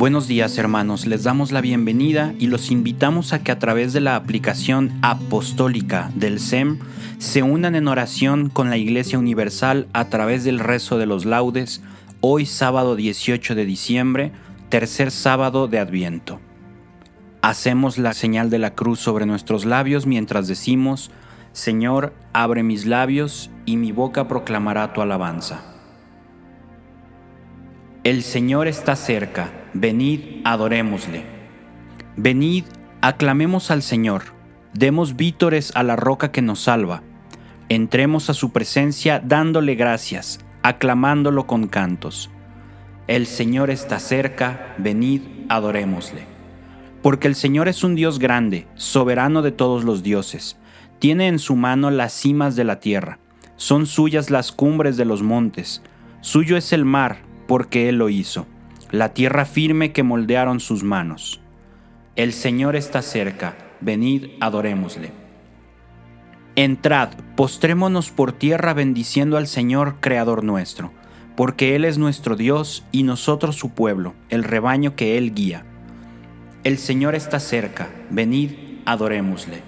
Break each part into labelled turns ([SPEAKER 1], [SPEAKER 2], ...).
[SPEAKER 1] Buenos días hermanos, les damos la bienvenida y los invitamos a que a través de la aplicación apostólica del SEM se unan en oración con la Iglesia Universal a través del rezo de los laudes hoy sábado 18 de diciembre, tercer sábado de Adviento. Hacemos la señal de la cruz sobre nuestros labios mientras decimos, Señor, abre mis labios y mi boca proclamará tu alabanza. El Señor está cerca venid, adorémosle. Venid, aclamemos al Señor, demos vítores a la roca que nos salva. Entremos a su presencia dándole gracias, aclamándolo con cantos. El Señor está cerca, venid, adorémosle. Porque el Señor es un Dios grande, soberano de todos los dioses. Tiene en su mano las cimas de la tierra, son suyas las cumbres de los montes, suyo es el mar, porque Él lo hizo la tierra firme que moldearon sus manos. El Señor está cerca, venid, adorémosle. Entrad, postrémonos por tierra bendiciendo al Señor, Creador nuestro, porque Él es nuestro Dios y nosotros su pueblo, el rebaño que Él guía. El Señor está cerca, venid, adorémosle.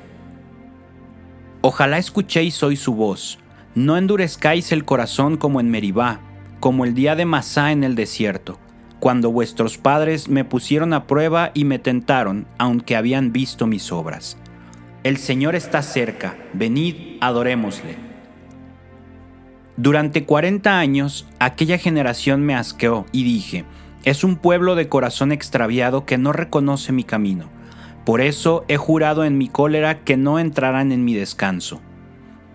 [SPEAKER 1] Ojalá escuchéis hoy su voz, no endurezcáis el corazón como en Meribá, como el día de Masá en el desierto cuando vuestros padres me pusieron a prueba y me tentaron, aunque habían visto mis obras. El Señor está cerca, venid, adorémosle. Durante cuarenta años aquella generación me asqueó y dije, es un pueblo de corazón extraviado que no reconoce mi camino. Por eso he jurado en mi cólera que no entrarán en mi descanso.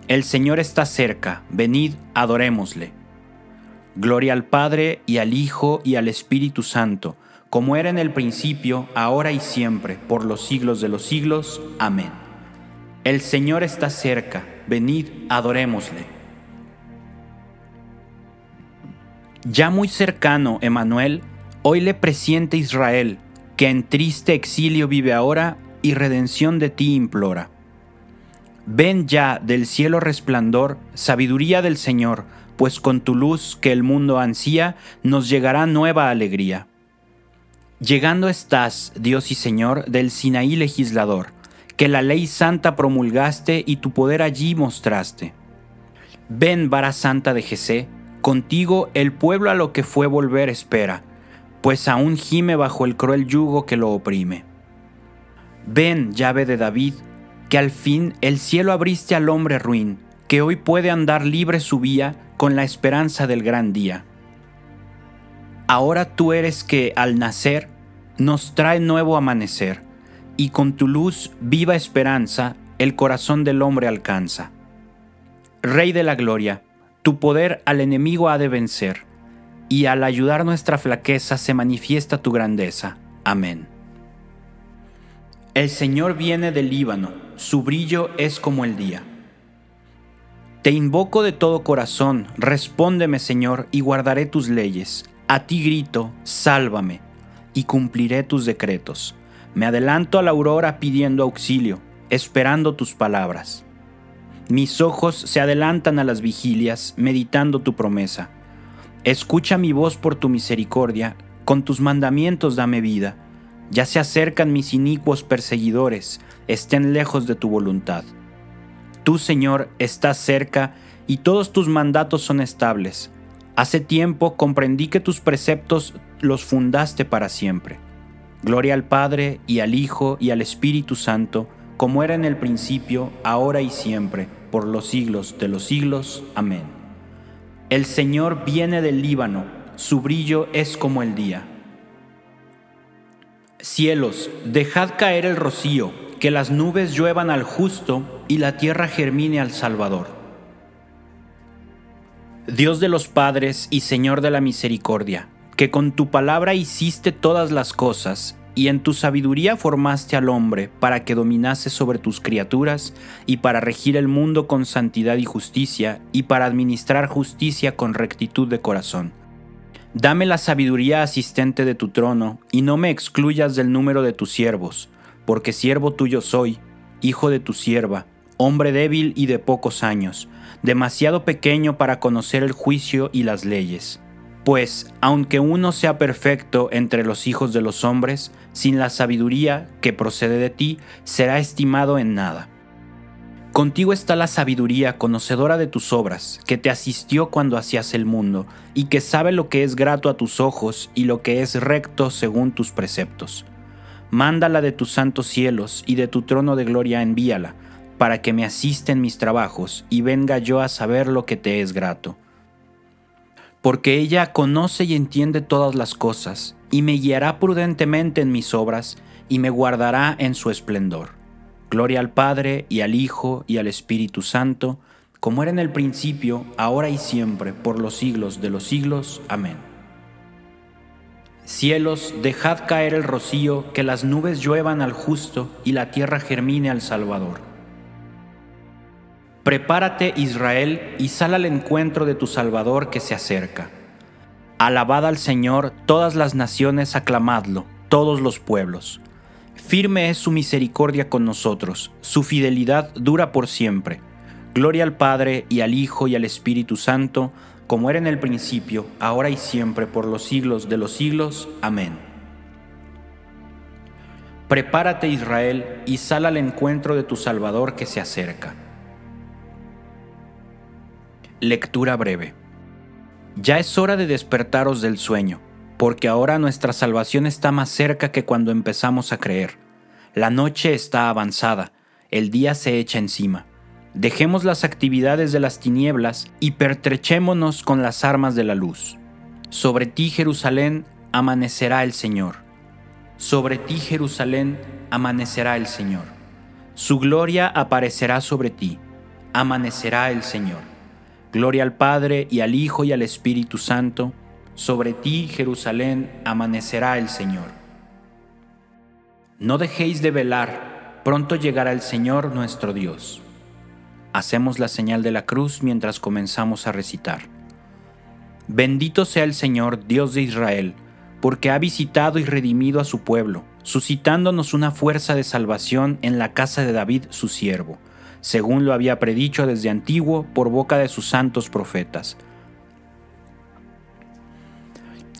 [SPEAKER 1] El Señor está cerca, venid, adorémosle. Gloria al Padre y al Hijo y al Espíritu Santo, como era en el principio, ahora y siempre, por los siglos de los siglos. Amén. El Señor está cerca, venid, adorémosle. Ya muy cercano, Emanuel, hoy le presiente Israel, que en triste exilio vive ahora y redención de ti implora. Ven ya del cielo resplandor, sabiduría del Señor, pues con tu luz que el mundo ansía, nos llegará nueva alegría. Llegando estás, Dios y Señor, del Sinaí legislador, que la ley santa promulgaste y tu poder allí mostraste. Ven, vara santa de Jesé, contigo el pueblo a lo que fue volver espera, pues aún gime bajo el cruel yugo que lo oprime. Ven, llave de David, que al fin el cielo abriste al hombre ruin, que hoy puede andar libre su vía con la esperanza del gran día. Ahora tú eres que al nacer nos trae nuevo amanecer, y con tu luz viva esperanza el corazón del hombre alcanza. Rey de la gloria, tu poder al enemigo ha de vencer, y al ayudar nuestra flaqueza se manifiesta tu grandeza. Amén. El Señor viene del Líbano, su brillo es como el día. Te invoco de todo corazón, respóndeme Señor, y guardaré tus leyes. A ti grito, sálvame, y cumpliré tus decretos. Me adelanto a la aurora pidiendo auxilio, esperando tus palabras. Mis ojos se adelantan a las vigilias, meditando tu promesa. Escucha mi voz por tu misericordia, con tus mandamientos dame vida. Ya se acercan mis inicuos perseguidores, estén lejos de tu voluntad. Tú, Señor, estás cerca y todos tus mandatos son estables. Hace tiempo comprendí que tus preceptos los fundaste para siempre. Gloria al Padre y al Hijo y al Espíritu Santo, como era en el principio, ahora y siempre, por los siglos de los siglos. Amén. El Señor viene del Líbano, su brillo es como el día. Cielos, dejad caer el rocío, que las nubes lluevan al justo y la tierra germine al Salvador. Dios de los padres y Señor de la misericordia, que con tu palabra hiciste todas las cosas, y en tu sabiduría formaste al hombre para que dominase sobre tus criaturas y para regir el mundo con santidad y justicia y para administrar justicia con rectitud de corazón. Dame la sabiduría asistente de tu trono y no me excluyas del número de tus siervos, porque siervo tuyo soy, hijo de tu sierva, hombre débil y de pocos años, demasiado pequeño para conocer el juicio y las leyes. Pues, aunque uno sea perfecto entre los hijos de los hombres, sin la sabiduría que procede de ti, será estimado en nada. Contigo está la sabiduría conocedora de tus obras, que te asistió cuando hacías el mundo, y que sabe lo que es grato a tus ojos y lo que es recto según tus preceptos. Mándala de tus santos cielos y de tu trono de gloria envíala, para que me asiste en mis trabajos y venga yo a saber lo que te es grato porque ella conoce y entiende todas las cosas, y me guiará prudentemente en mis obras, y me guardará en su esplendor. Gloria al Padre, y al Hijo, y al Espíritu Santo, como era en el principio, ahora y siempre, por los siglos de los siglos. Amén. Cielos, dejad caer el rocío, que las nubes lluevan al justo, y la tierra germine al Salvador. Prepárate Israel y sal al encuentro de tu Salvador que se acerca. Alabad al Señor todas las naciones, aclamadlo, todos los pueblos. Firme es su misericordia con nosotros, su fidelidad dura por siempre. Gloria al Padre y al Hijo y al Espíritu Santo, como era en el principio, ahora y siempre, por los siglos de los siglos. Amén. Prepárate Israel y sal al encuentro de tu Salvador que se acerca. Lectura breve. Ya es hora de despertaros del sueño, porque ahora nuestra salvación está más cerca que cuando empezamos a creer. La noche está avanzada, el día se echa encima. Dejemos las actividades de las tinieblas y pertrechémonos con las armas de la luz. Sobre ti, Jerusalén, amanecerá el Señor. Sobre ti, Jerusalén, amanecerá el Señor. Su gloria aparecerá sobre ti. Amanecerá el Señor. Gloria al Padre y al Hijo y al Espíritu Santo. Sobre ti, Jerusalén, amanecerá el Señor. No dejéis de velar, pronto llegará el Señor nuestro Dios. Hacemos la señal de la cruz mientras comenzamos a recitar. Bendito sea el Señor, Dios de Israel, porque ha visitado y redimido a su pueblo, suscitándonos una fuerza de salvación en la casa de David su siervo según lo había predicho desde antiguo por boca de sus santos profetas.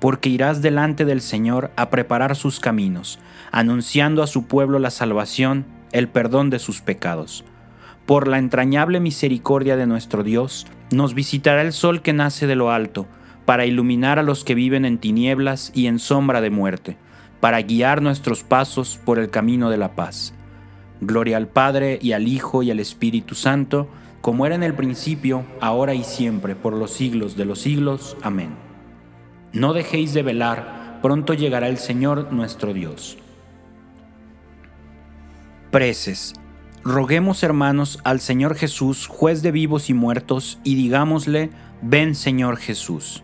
[SPEAKER 1] porque irás delante del Señor a preparar sus caminos, anunciando a su pueblo la salvación, el perdón de sus pecados. Por la entrañable misericordia de nuestro Dios, nos visitará el sol que nace de lo alto, para iluminar a los que viven en tinieblas y en sombra de muerte para guiar nuestros pasos por el camino de la paz. Gloria al Padre y al Hijo y al Espíritu Santo, como era en el principio, ahora y siempre, por los siglos de los siglos. Amén. No dejéis de velar, pronto llegará el Señor nuestro Dios. Preces. Roguemos hermanos al Señor Jesús, juez de vivos y muertos, y digámosle, ven Señor Jesús.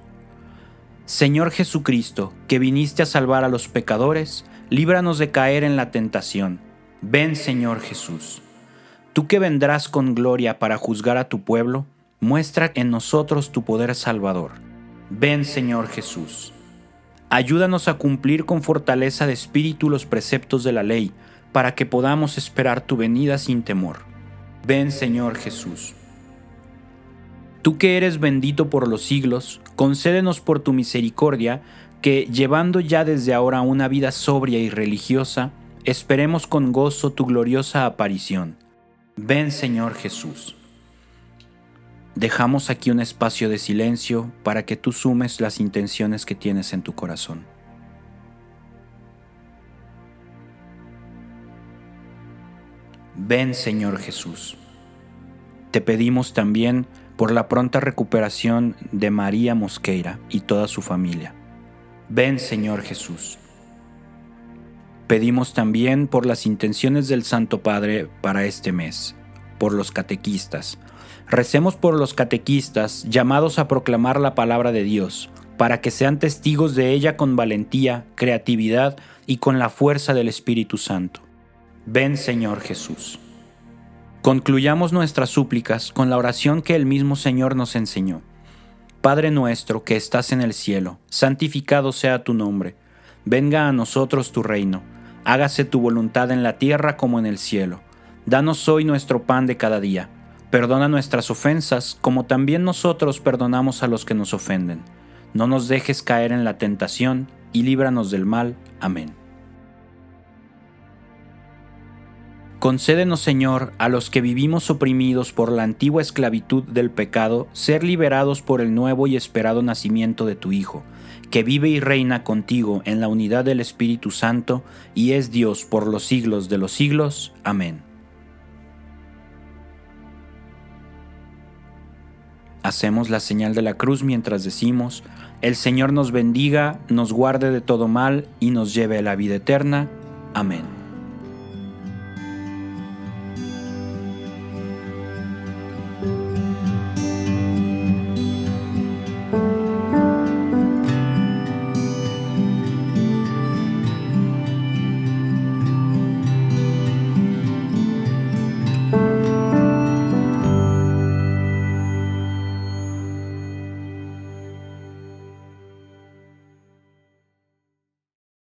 [SPEAKER 1] Señor Jesucristo, que viniste a salvar a los pecadores, líbranos de caer en la tentación. Ven Señor Jesús. Tú que vendrás con gloria para juzgar a tu pueblo, muestra en nosotros tu poder salvador. Ven Señor Jesús. Ayúdanos a cumplir con fortaleza de espíritu los preceptos de la ley, para que podamos esperar tu venida sin temor. Ven Señor Jesús. Tú que eres bendito por los siglos, concédenos por tu misericordia que, llevando ya desde ahora una vida sobria y religiosa, esperemos con gozo tu gloriosa aparición. Ven Señor Jesús. Dejamos aquí un espacio de silencio para que tú sumes las intenciones que tienes en tu corazón. Ven Señor Jesús. Te pedimos también por la pronta recuperación de María Mosqueira y toda su familia. Ven Señor Jesús. Pedimos también por las intenciones del Santo Padre para este mes, por los catequistas, Recemos por los catequistas llamados a proclamar la palabra de Dios, para que sean testigos de ella con valentía, creatividad y con la fuerza del Espíritu Santo. Ven Señor Jesús. Concluyamos nuestras súplicas con la oración que el mismo Señor nos enseñó. Padre nuestro que estás en el cielo, santificado sea tu nombre, venga a nosotros tu reino, hágase tu voluntad en la tierra como en el cielo. Danos hoy nuestro pan de cada día Perdona nuestras ofensas, como también nosotros perdonamos a los que nos ofenden. No nos dejes caer en la tentación, y líbranos del mal. Amén. Concédenos, Señor, a los que vivimos oprimidos por la antigua esclavitud del pecado, ser liberados por el nuevo y esperado nacimiento de tu Hijo, que vive y reina contigo en la unidad del Espíritu Santo, y es Dios por los siglos de los siglos. Amén. Hacemos la señal de la cruz mientras decimos, el Señor nos bendiga, nos guarde de todo mal y nos lleve a la vida eterna. Amén.